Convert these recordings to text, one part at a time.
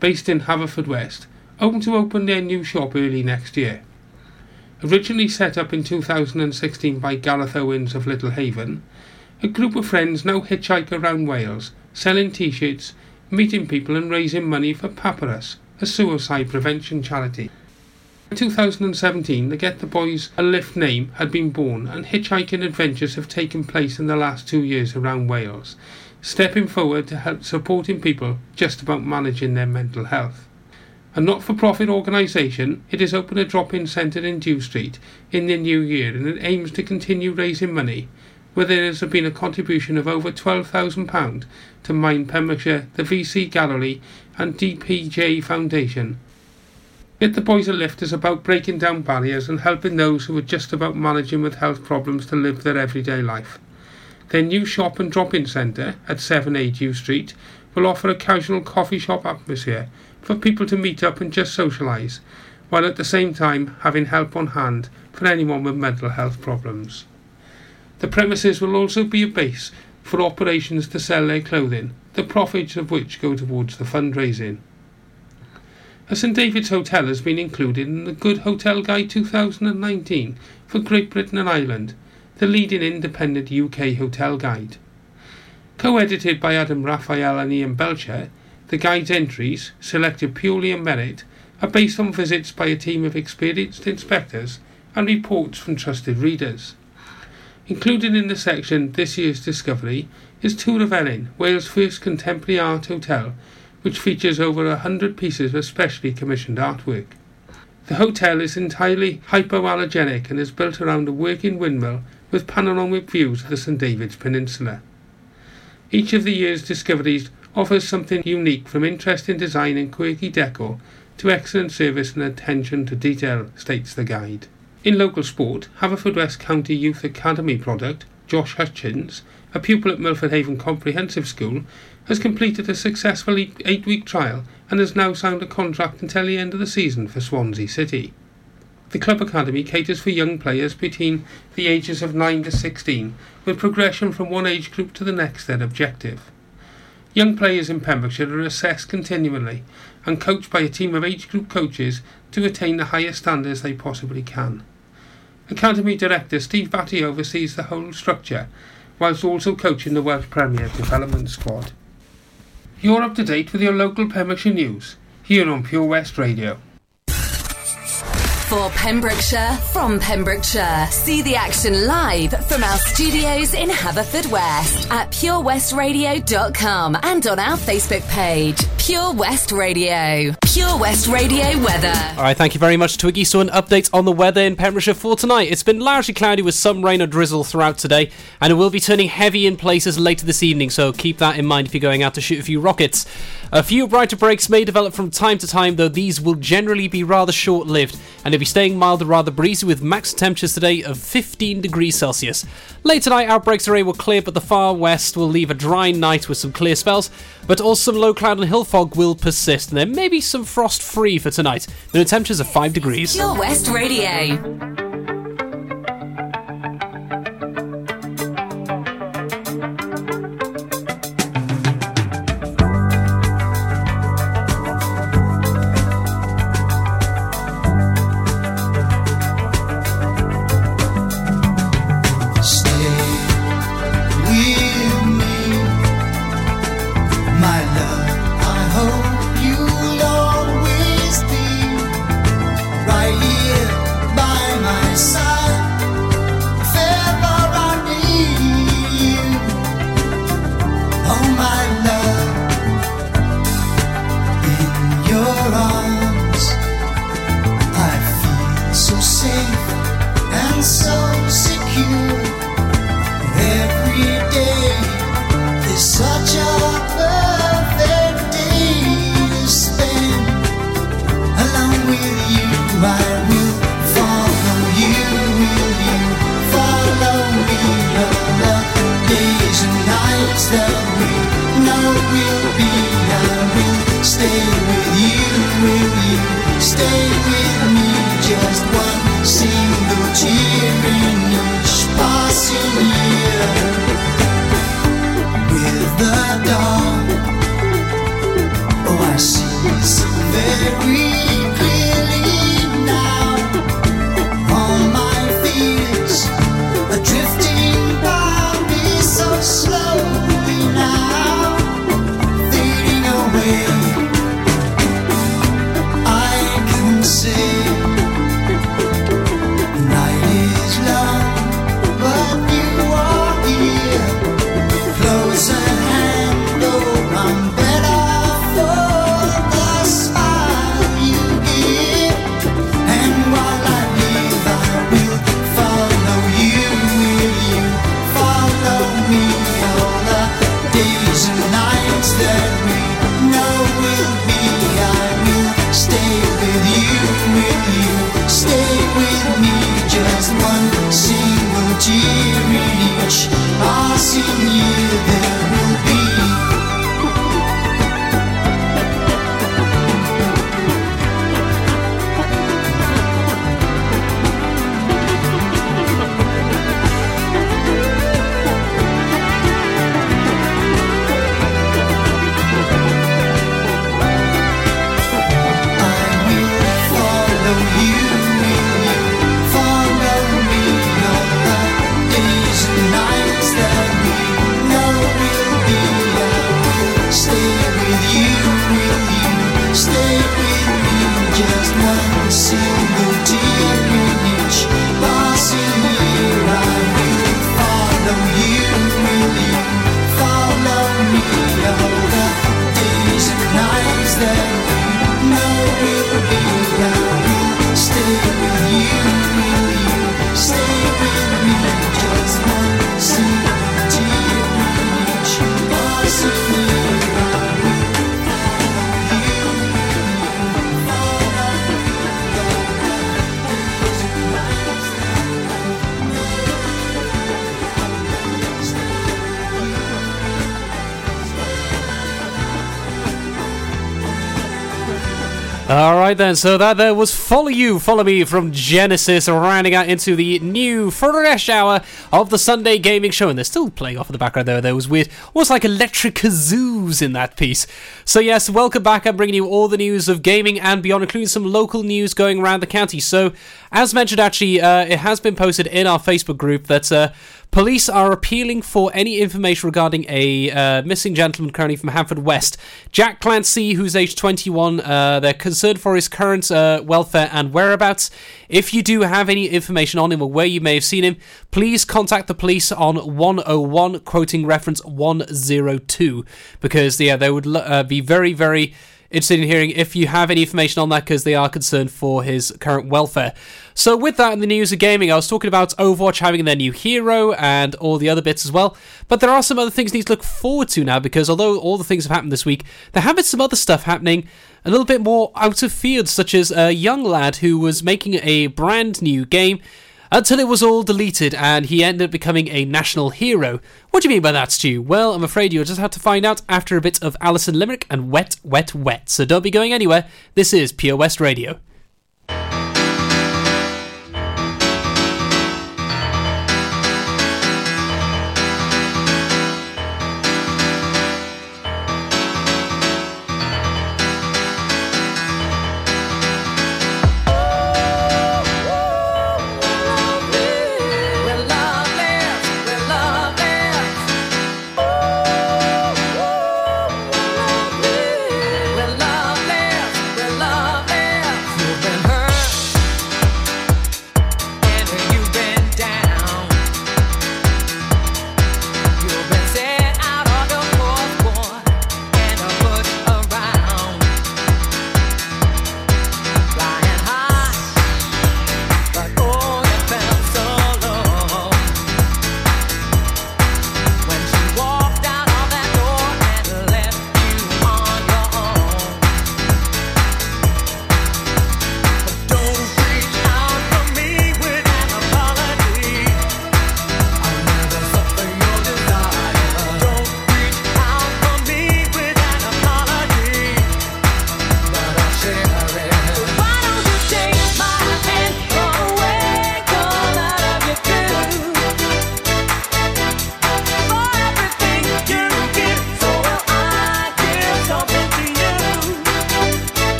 based in Haverfordwest, hoping to open their new shop early next year. Originally set up in 2016 by Gareth Owens of Little Haven, a group of friends now hitchhike around Wales, selling t-shirts, meeting people and raising money for Papyrus, a suicide prevention charity. In 2017, the Get the Boys a Lift name had been born and hitchhiking adventures have taken place in the last two years around Wales, stepping forward to help supporting people just about managing their mental health. A not for profit organisation, it has opened a drop in centre in Dew Street in the new year and it aims to continue raising money, where there has been a contribution of over £12,000 to Mind Pembrokeshire, the VC Gallery, and DPJ Foundation. Get the Boys a Lift is about breaking down barriers and helping those who are just about managing with health problems to live their everyday life. Their new shop and drop in centre at 7A Dew Street will offer a casual coffee shop atmosphere for people to meet up and just socialise, while at the same time having help on hand for anyone with mental health problems. The premises will also be a base for operations to sell their clothing, the profits of which go towards the fundraising. A St David's Hotel has been included in the Good Hotel Guide 2019 for Great Britain and Ireland, the leading independent UK hotel guide. Co-edited by Adam Raphael and Ian Belcher, the guide's entries, selected purely on merit, are based on visits by a team of experienced inspectors and reports from trusted readers. Included in the section This Year's Discovery is Tour of Wales' first contemporary art hotel, which features over a hundred pieces of specially commissioned artwork. The hotel is entirely hypoallergenic and is built around a working windmill with panoramic views of the St David's Peninsula. Each of the year's discoveries offers something unique from interesting design and quirky decor to excellent service and attention to detail, states the guide. In local sport, Haverfordwest County Youth Academy product, Josh Hutchins, a pupil at Milford Haven Comprehensive School, has completed a successful eight week trial and has now signed a contract until the end of the season for Swansea City. The club academy caters for young players between the ages of 9 to 16, with progression from one age group to the next their objective. Young players in Pembrokeshire are assessed continually and coached by a team of age group coaches to attain the highest standards they possibly can. Academy Director Steve Batty oversees the whole structure, whilst also coaching the Welsh Premier development squad. You're up to date with your local Pembrokeshire news here on Pure West Radio. For Pembrokeshire, from Pembrokeshire. See the action live from our studios in Haverfordwest at purewestradio.com and on our Facebook page, Pure West Radio. Pure West Radio weather. All right, thank you very much, Twiggy. So, an update on the weather in Pembrokeshire for tonight. It's been largely cloudy with some rain or drizzle throughout today, and it will be turning heavy in places later this evening, so keep that in mind if you're going out to shoot a few rockets. A few brighter breaks may develop from time to time, though these will generally be rather short lived, and it'll be staying mild and rather breezy with max temperatures today of 15 degrees Celsius. Late tonight, outbreaks array will clear, but the far west will leave a dry night with some clear spells, but also some low cloud and hill fog will persist, and there may be some frost free for tonight. The temperatures are 5 degrees. Pure West Radio. Then, so that there was Follow You, Follow Me from Genesis, rounding out into the new fresh hour of the Sunday Gaming Show. And they're still playing off in the background there. There was weird, almost like electric kazoos in that piece. So yes, welcome back. I'm bringing you all the news of gaming and beyond, including some local news going around the county. So, as mentioned, actually, uh, it has been posted in our Facebook group that... Uh, Police are appealing for any information regarding a uh, missing gentleman currently from Haverfordwest. Jack Clancy, who's aged 21, uh, they're concerned for his current uh, welfare and whereabouts. If you do have any information on him or where you may have seen him, please contact the police on 101, quoting reference 102, because yeah, they would uh, be very, very interested in hearing if you have any information on that because they are concerned for his current welfare. So, with that in the news of gaming, I was talking about Overwatch having their new hero and all the other bits as well. But there are some other things you need to look forward to now because although all the things have happened this week, there have been some other stuff happening a little bit more out of field, such as a young lad who was making a brand new game until it was all deleted and he ended up becoming a national hero. What do you mean by that, Stu? Well, I'm afraid you'll just have to find out after a bit of Alison Limerick and Wet, Wet, Wet. So don't be going anywhere. This is Pure West Radio.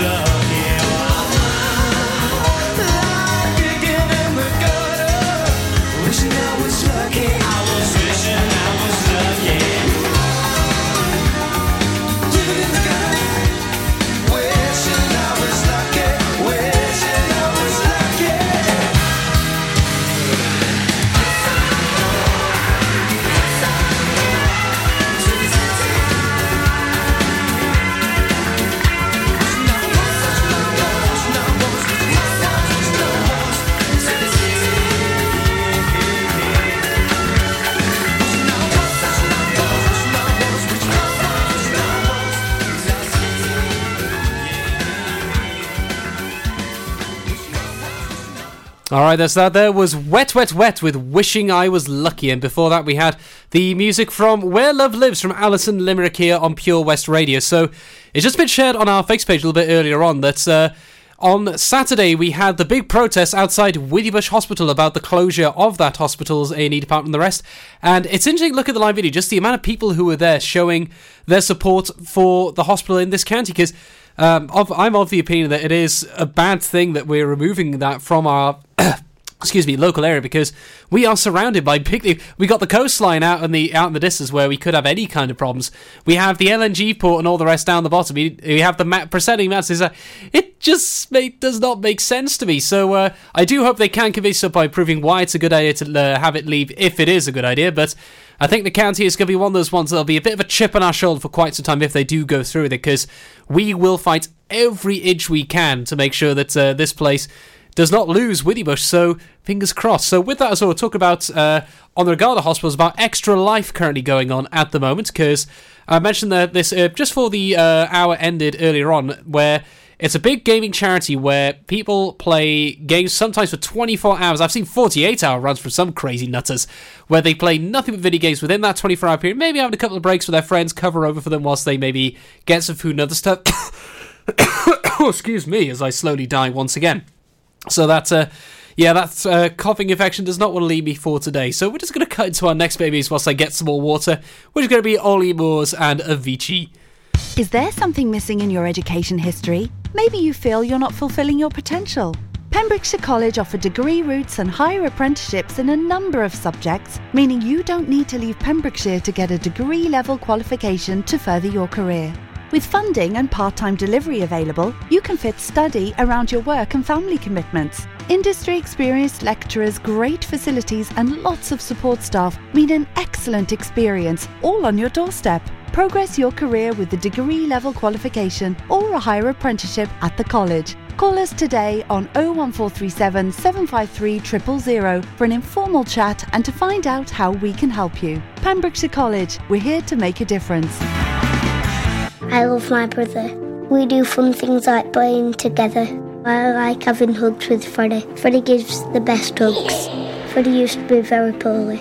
Wishing All right, that's that. There was Wet, Wet, Wet with Wishing I Was Lucky. And before that, we had the music from Where Love Lives from Alison Limerick here on Pure West Radio. So it's just been shared on our Facebook page a little bit earlier on that uh, on Saturday we had the big protest outside Withybush Hospital about the closure of that hospital's A&E department and the rest. And it's interesting look at the live video, just the amount of people who were there showing their support for the hospital in this county because um, of, I'm of the opinion that it is a bad thing that we're removing that from our excuse me, local area because we are surrounded by big. We got the coastline out in the out in the distance where we could have any kind of problems. We have the LNG port and all the rest down the bottom. We, we have the ma- presenting masses. Uh, it just make, does not make sense to me. So uh, I do hope they can convince us by proving why it's a good idea to uh, have it leave if it is a good idea. But I think the county is going to be one of those ones that'll be a bit of a chip on our shoulder for quite some time if they do go through with it because we will fight every inch we can to make sure that uh, this place does not lose Withybush, so fingers crossed. So with that as well, we'll talk about uh, on the Regatta Hospitals about Extra Life currently going on at the moment because I mentioned that this uh, just for the uh, hour ended earlier on where it's a big gaming charity where people play games sometimes for 24 hours. I've seen 48 hour runs from some crazy nutters where they play nothing but video games within that 24 hour period, maybe having a couple of breaks with their friends, cover over for them whilst they maybe get some food and other stuff. excuse me as I slowly die once again. So that's uh, yeah, that uh, coughing infection does not want to leave me for today. So we're just going to cut into our next babies whilst I get some more water, which is going to be Ollie Murs and Avicii. Is there something missing in your education history? Maybe you feel you're not fulfilling your potential. Pembrokeshire College offer degree routes and higher apprenticeships in a number of subjects, meaning you don't need to leave Pembrokeshire to get a degree level qualification to further your career. With funding and part time delivery available, you can fit study around your work and family commitments. Industry experienced lecturers, great facilities, and lots of support staff mean an excellent experience, all on your doorstep. Progress your career with the degree level qualification or a higher apprenticeship at the college. Call us today on 01437 753 000 for an informal chat and to find out how we can help you. Pembrokeshire College, we're here to make a difference. I love my brother. We do fun things like playing together. I like having hugs with Freddie. Freddie gives the best hugs. Freddie used to be very poorly,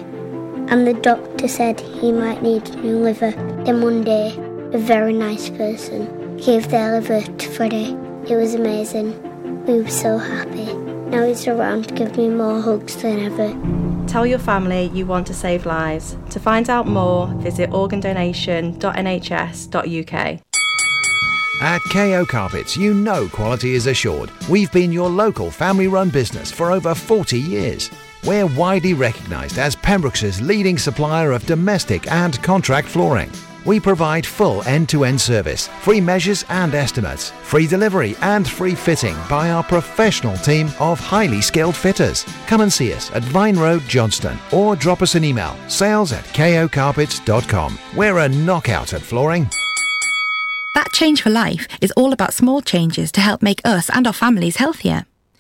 and the doctor said he might need a new liver. Then one day, a very nice person gave their liver to Freddie. It was amazing. We were so happy. Now he's around to give me more hugs than ever. Tell your family you want to save lives. To find out more, visit organdonation.nhs.uk. At KO Carpets, you know quality is assured. We've been your local family run business for over 40 years. We're widely recognised as Pembroke's leading supplier of domestic and contract flooring. We provide full end to end service, free measures and estimates, free delivery and free fitting by our professional team of highly skilled fitters. Come and see us at Vine Road, Johnston, or drop us an email sales at kocarpets.com. We're a knockout at flooring. That Change for Life is all about small changes to help make us and our families healthier.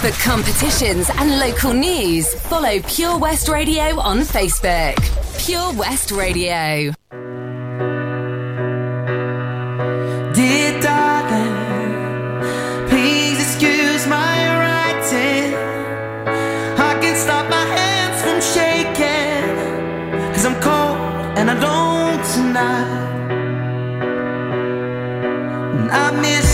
For competitions and local news, follow Pure West Radio on Facebook. Pure West Radio. Dear darling, please excuse my writing. I can't stop my hands from shaking. Cause I'm cold and I don't tonight. And I miss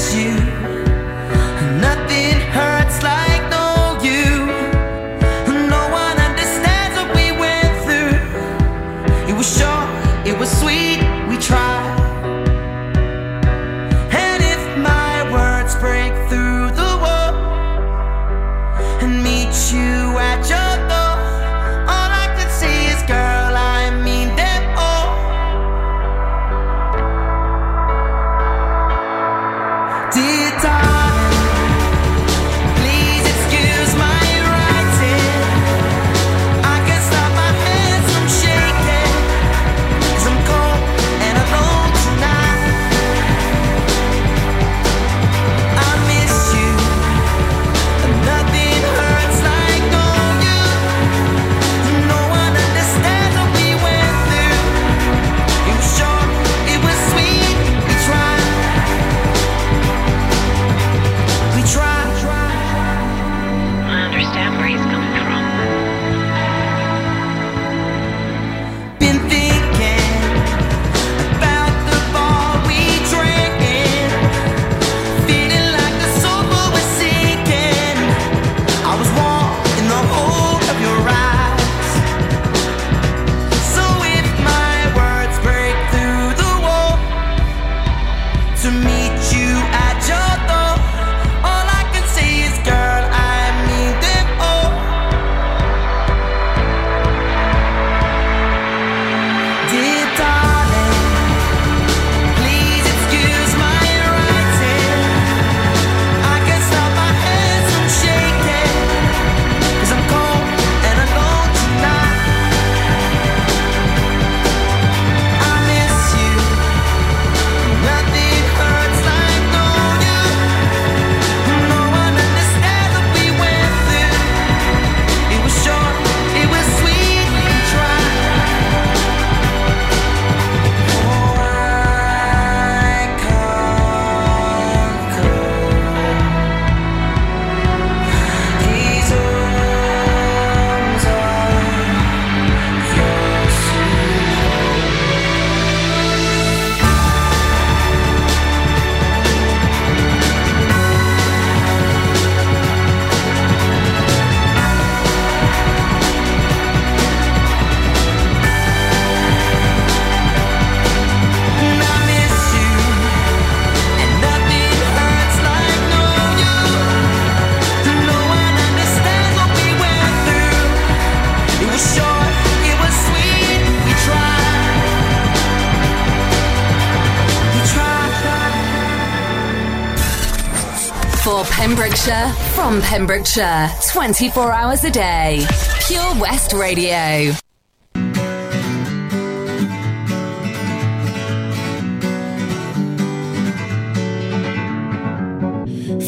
Pembrokeshire, from Pembrokeshire, 24 hours a day. Pure West Radio.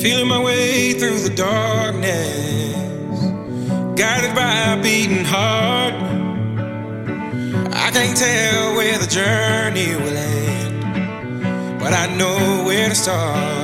Feeling my way through the darkness, guided by a beating heart. I can't tell where the journey will end, but I know where to start.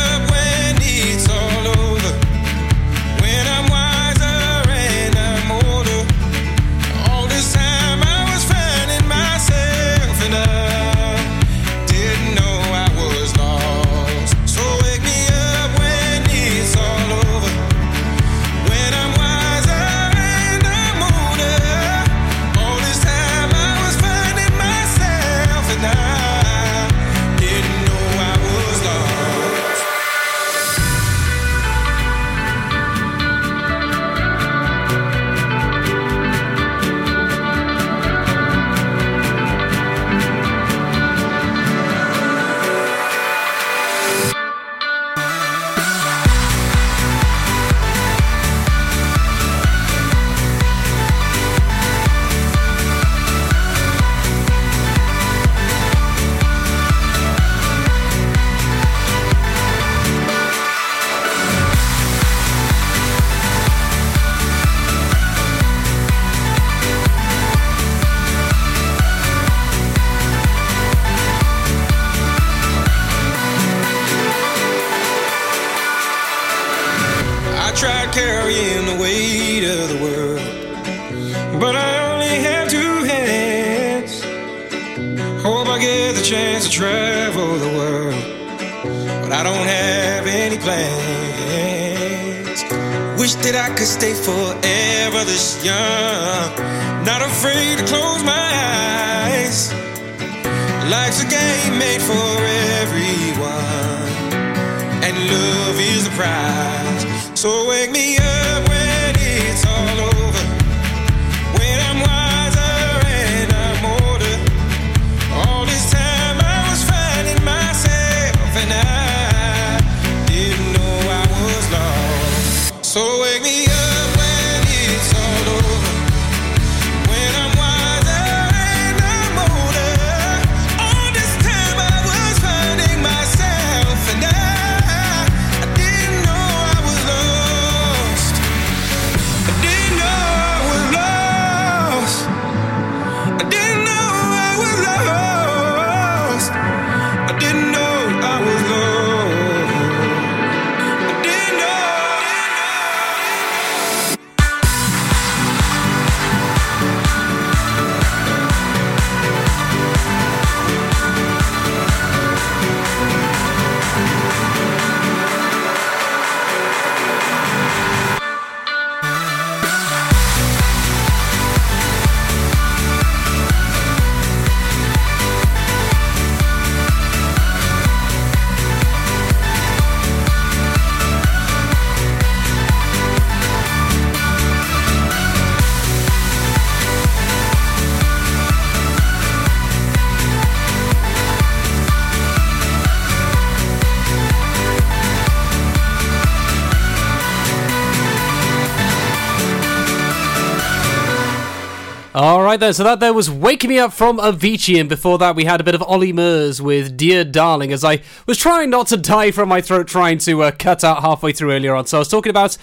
right there. so that there was Wake Me Up from Avicii, and before that we had a bit of Ollie Murs with Dear Darling, as I was trying not to die from my throat trying to uh, cut out halfway through earlier on. So I was talking about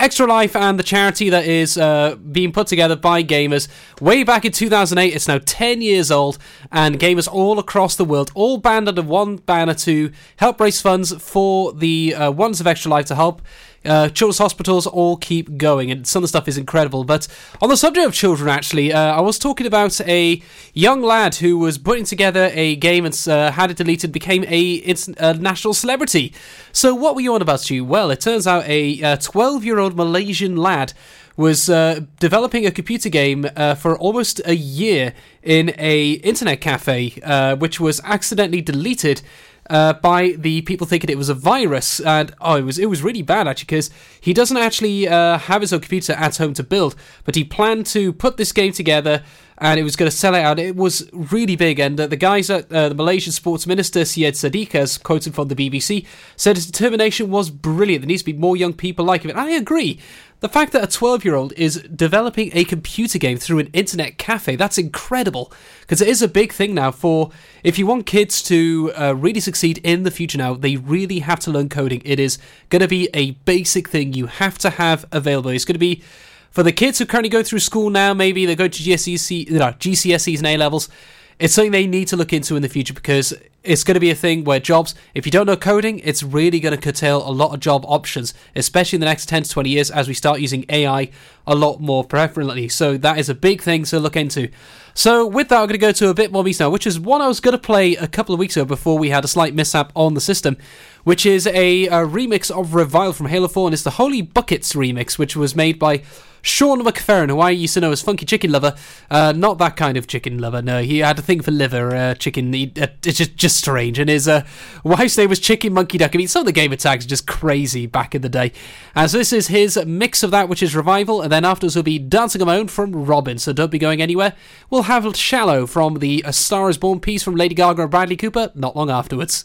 Extra Life and the charity that is uh, being put together by gamers way back in 2008. It's now 10 years old, and gamers all across the world, all band under one banner to help raise funds for the uh, Ones of Extra Life to help uh, children's hospitals all keep going, and some of the stuff is incredible. But on the subject of children, actually, uh, I was talking about a young lad who was putting together a game and uh, had it deleted, became a, a national celebrity. So, what were you on about, Stu? Well, it turns out a 12 year old Malaysian lad was uh, developing a computer game uh, for almost a year in a internet cafe, uh, which was accidentally deleted uh, by the people thinking it was a virus, and oh, it was it was really bad actually because he doesn't actually uh, have his own computer at home to build, but he planned to put this game together. And it was going to sell it out. It was really big, and uh, the guys at uh, the Malaysian Sports Minister Syed Saddiq, as quoted from the BBC, said his determination was brilliant. There needs to be more young people like him. And I agree. The fact that a 12 year old is developing a computer game through an internet cafe, that's incredible. Because it is a big thing now for if you want kids to uh, really succeed in the future now, they really have to learn coding. It is going to be a basic thing you have to have available. It's going to be for the kids who currently go through school now, maybe they go to GCSE, know, GCSEs and A levels. It's something they need to look into in the future because it's going to be a thing where jobs, if you don't know coding, it's really going to curtail a lot of job options, especially in the next 10 to 20 years as we start using AI a lot more preferentially. So that is a big thing to look into. So with that, I'm going to go to a bit more music now, which is one I was going to play a couple of weeks ago before we had a slight mishap on the system, which is a, a remix of Revival from Halo 4, and it's the Holy Buckets remix, which was made by Sean McFerrin, who I used to know as Funky Chicken Lover. Uh, not that kind of chicken lover, no. He had a thing for liver, uh, chicken. He, uh, it's just, just strange. And his uh, wife's name was Chicken Monkey Duck. I mean, some of the gamer tags are just crazy back in the day. And so this is his mix of that, which is Revival, and then afterwards will be Dancing Own from Robyn, so don't be going anywhere. We'll have Shallow from the A Star is Born piece from Lady Gaga and Bradley Cooper not long afterwards.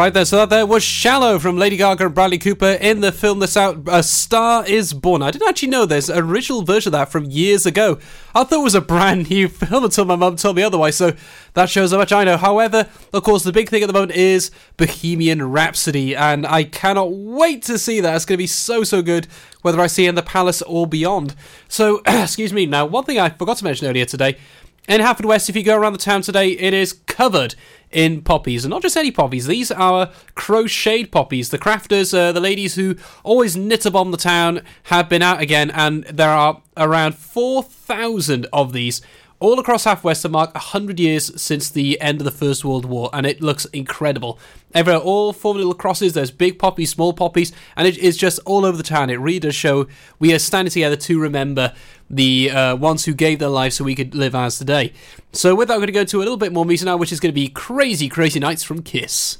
Right, there. So that there was "Shallow" from Lady Gaga and Bradley Cooper in the film that's out. A Star Is Born. I didn't actually know there's an original version of that from years ago. I thought it was a brand new film until my mum told me otherwise. So that shows how much I know. However, of course, the big thing at the moment is Bohemian Rhapsody, and I cannot wait to see that. It's going to be so so good, whether I see it in the palace or beyond. So, excuse me. Now, one thing I forgot to mention earlier today. In Haverfordwest, if you go around the town today, it is covered in poppies, and not just any poppies. These are crocheted poppies. The crafters, uh, the ladies who always knit bomb the town, have been out again, and there are around four thousand of these all across Haverfordwest to mark 100 years since the end of the First World War, and it looks incredible. Everywhere, all four little crosses, there's big poppies, small poppies, and it is just all over the town. It really does show we are standing together to remember the uh, ones who gave their lives so we could live as today. So, with that, we're going to go to a little bit more music now, which is going to be Crazy, Crazy Nights from Kiss.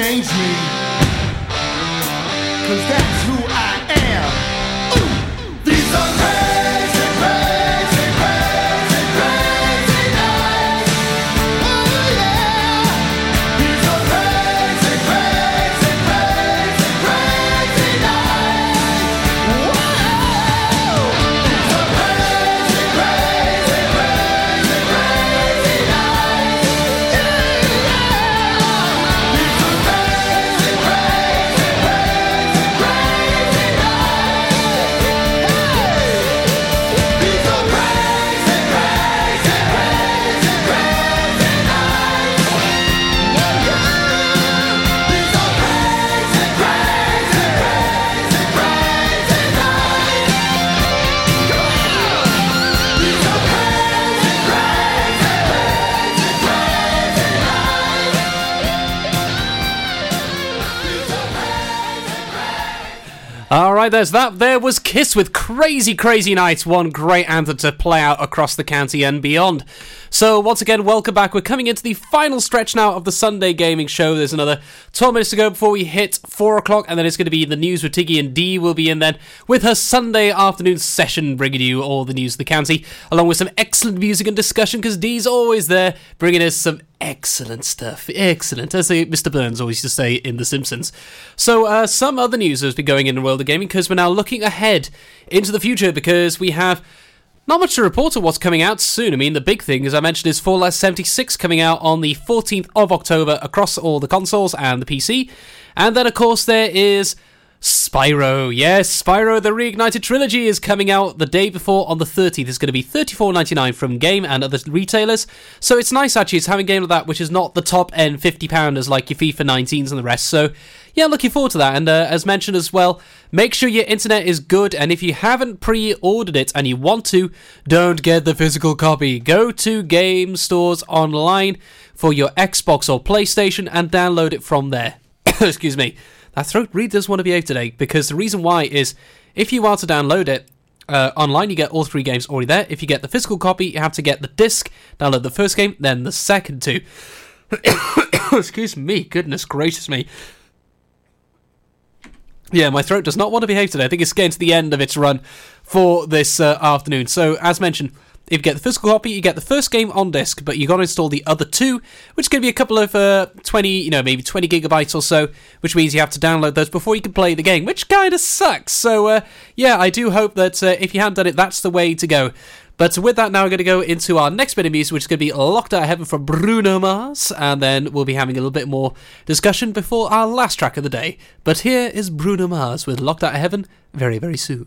Change me. Cause that's who right, there's that. There was Kiss with Crazy Crazy Nights, one great anthem to play out across the county and beyond. So, once again, welcome back. We're coming into the final stretch now of the Sunday Gaming Show. There's another 12 minutes to go before we hit 4 o'clock, and then it's going to be the news with Tiggy, and Dee will be in then with her Sunday afternoon session, bringing you all the news of the county, along with some excellent music and discussion, because Dee's always there, bringing us some excellent stuff. Excellent, as Mr. Burns always used to say in The Simpsons. So, uh, some other news has been going in the world of gaming because we're now looking ahead into the future because we have not much to report on what's coming out soon. I mean, the big thing, as I mentioned, is Fallout 76 coming out on the 14th of October across all the consoles and the PC. And then, of course, there is Spyro. Yes, Spyro the Reignited Trilogy is coming out the day before on the 30th. It's going to be $34.99 from Game and other retailers. So it's nice, actually. It's having a game like that, which is not the top end 50 pounders like your FIFA 19s and the rest. So, yeah, looking forward to that. And uh, as mentioned as well, make sure your internet is good. And if you haven't pre ordered it and you want to, don't get the physical copy. Go to game stores online for your Xbox or PlayStation and download it from there. Excuse me. That throat really does want to be behave today because the reason why is if you are to download it uh, online, you get all three games already there. If you get the physical copy, you have to get the disc, download the first game, then the second two. Excuse me, goodness gracious me. Yeah, my throat does not want to behave today. I think it's getting to the end of its run for this uh, afternoon. So, as mentioned, if you get the physical copy, you get the first game on disc, but you've got to install the other two, which is going to be a couple of uh, 20, you know, maybe 20 gigabytes or so, which means you have to download those before you can play the game, which kind of sucks. So, uh, yeah, I do hope that uh, if you haven't done it, that's the way to go. But with that, now we're going to go into our next bit of music, which is going to be Locked Out of Heaven from Bruno Mars, and then we'll be having a little bit more discussion before our last track of the day. But here is Bruno Mars with Locked Out of Heaven very, very soon.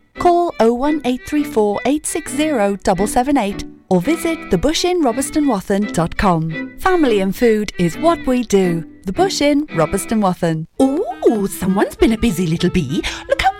Call 01834 860 778 or visit thebushinrobertsonwathen.com. Family and food is what we do. The Bush Inn, Robeston Wathen. Ooh, someone's been a busy little bee. Look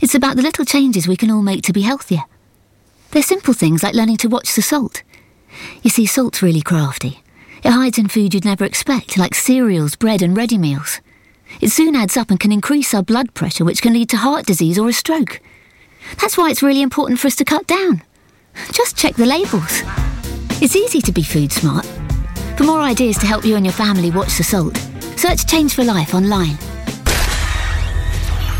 It's about the little changes we can all make to be healthier. They're simple things like learning to watch the salt. You see, salt's really crafty. It hides in food you'd never expect, like cereals, bread, and ready meals. It soon adds up and can increase our blood pressure, which can lead to heart disease or a stroke. That's why it's really important for us to cut down. Just check the labels. It's easy to be food smart. For more ideas to help you and your family watch the salt, search Change for Life online.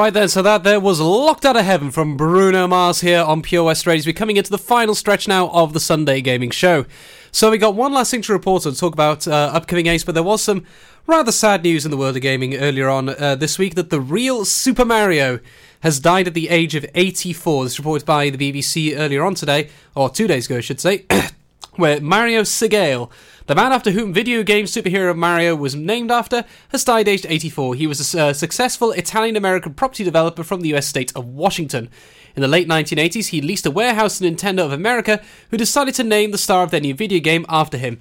Right then, so that there was Locked Out of Heaven from Bruno Mars here on Pure West Radio. We're coming into the final stretch now of the Sunday Gaming Show. So we got one last thing to report on, talk about uh, upcoming games, but there was some rather sad news in the world of gaming earlier on uh, this week that the real Super Mario has died at the age of 84. This reported by the BBC earlier on today, or two days ago, I should say. where Mario Segale, the man after whom video game superhero Mario was named after, has died aged 84. He was a uh, successful Italian American property developer from the US state of Washington. In the late 1980s, he leased a warehouse to Nintendo of America, who decided to name the star of their new video game after him.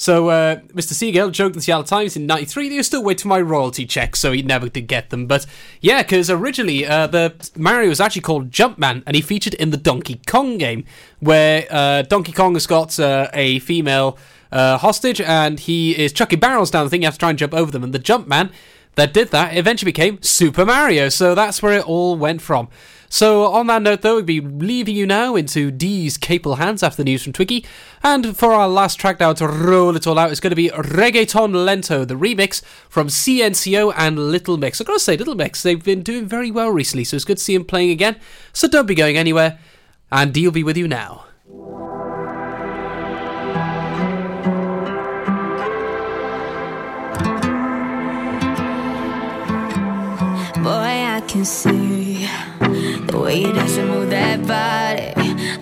So, uh, Mr. Siegel joked with the Seattle Times in 93 that he was still waiting for my royalty checks, so he never did get them. But yeah, because originally uh, the Mario was actually called Jumpman, and he featured in the Donkey Kong game, where uh, Donkey Kong has got uh, a female uh, hostage, and he is chucking barrels down the thing. You have to try and jump over them, and the Jumpman that did that eventually became Super Mario. So that's where it all went from. So, on that note, though, we'll be leaving you now into Dee's capable hands after the news from Twiggy. And for our last track now to roll it all out, it's going to be Reggaeton Lento, the remix from CNCO and Little Mix. I've got to say, Little Mix, they've been doing very well recently, so it's good to see them playing again. So don't be going anywhere, and Dee will be with you now. Boy, I can see the way you dance and move that body.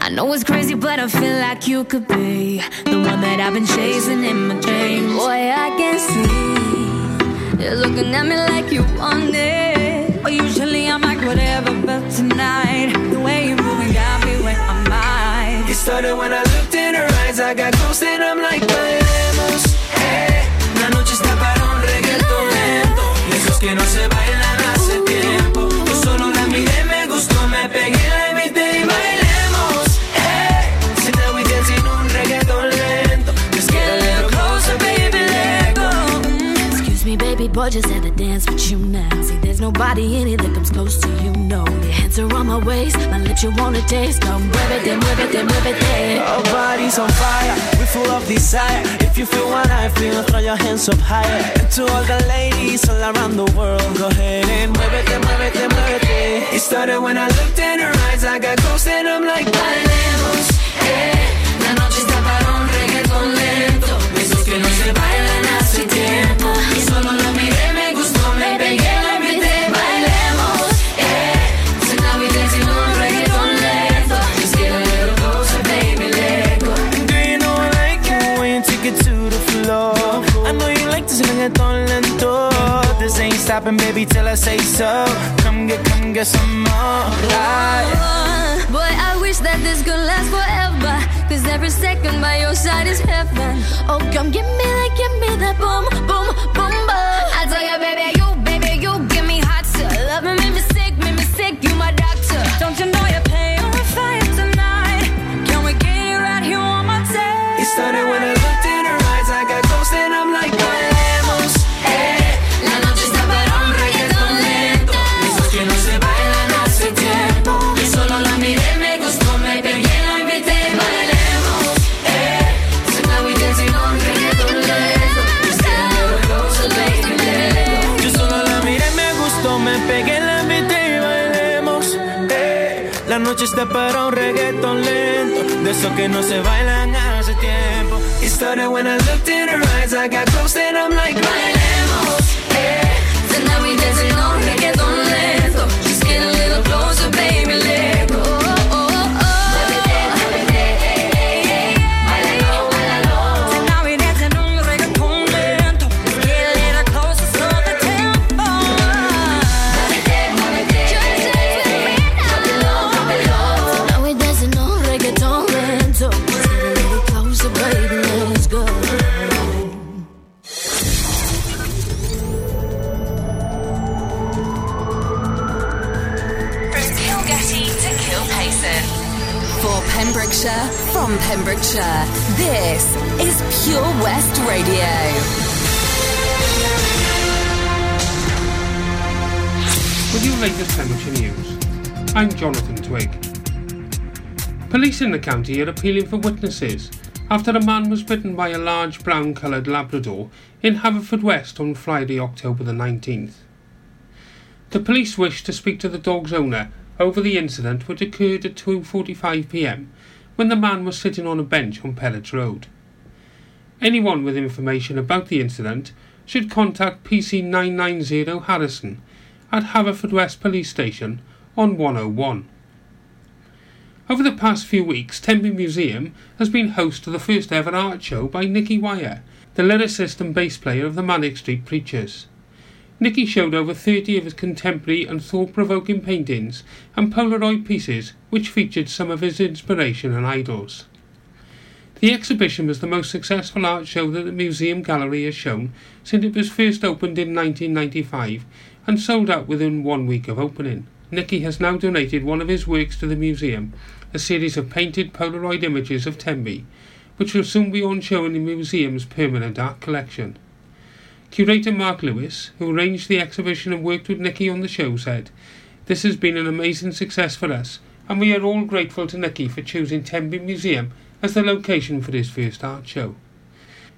I know it's crazy, but I feel like you could be the one that I've been chasing in my dreams. Boy, I can see you're looking at me like you want it. But usually I'm like whatever, but tonight the way you're moving got me where I'm at. It started when I looked in her eyes. I got close and I'm like, gorgeous at the dance with you now. See, there's nobody in it that comes close to you, no. Your hands are on my waist, my lips you wanna taste. Come muévete, muévete, muévete. Our bodies on fire, we full of desire. If you feel what I feel, throw your hands up higher. And to all the ladies all around the world, go ahead and muévete, muévete, muévete. It then move it. It started when I looked in her eyes, I got close and I'm like, Bailemos, so. Come get, come get some more. I- Oh, Boy, I wish that this could last forever. Cause every second by your side is heaven. Oh, come give me that, give me that boom, que no se bailan hace tiempo. It started when I looked in her eyes, I got close and I'm like, Pembrokeshire, from Pembrokeshire, this is Pure West Radio. With your latest Pembrokeshire news, I'm Jonathan Twig. Police in the county are appealing for witnesses after a man was bitten by a large brown coloured Labrador in Haverfordwest on Friday, October the 19th. The police wish to speak to the dog's owner over the incident which occurred at 2.45pm when the man was sitting on a bench on Pellets Road. Anyone with information about the incident should contact PC 990 Harrison at Haverfordwest Police Station on 101. Over the past few weeks, Tenby Museum has been host to the first ever art show by Nicky Wire, the lyricist and bass player of the Manic Street Preachers. Nicky showed over 30 of his contemporary and thought-provoking paintings and Polaroid pieces which featured some of his inspiration and idols. The exhibition was the most successful art show that the museum gallery has shown since it was first opened in 1995 and sold out within one week of opening. Nicky has now donated one of his works to the museum, a series of painted Polaroid images of Tenby, which will soon be on show in the museum's permanent art collection. Curator Mark Lewis, who arranged the exhibition and worked with Nicky on the show, said, This has been an amazing success for us, and we are all grateful to Nicky for choosing Tenby Museum as the location for his first art show.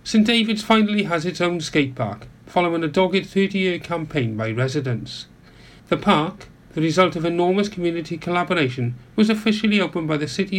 St David's finally has its own skate park, following a dogged 30 year campaign by residents. The park, the result of enormous community collaboration, was officially opened by the city's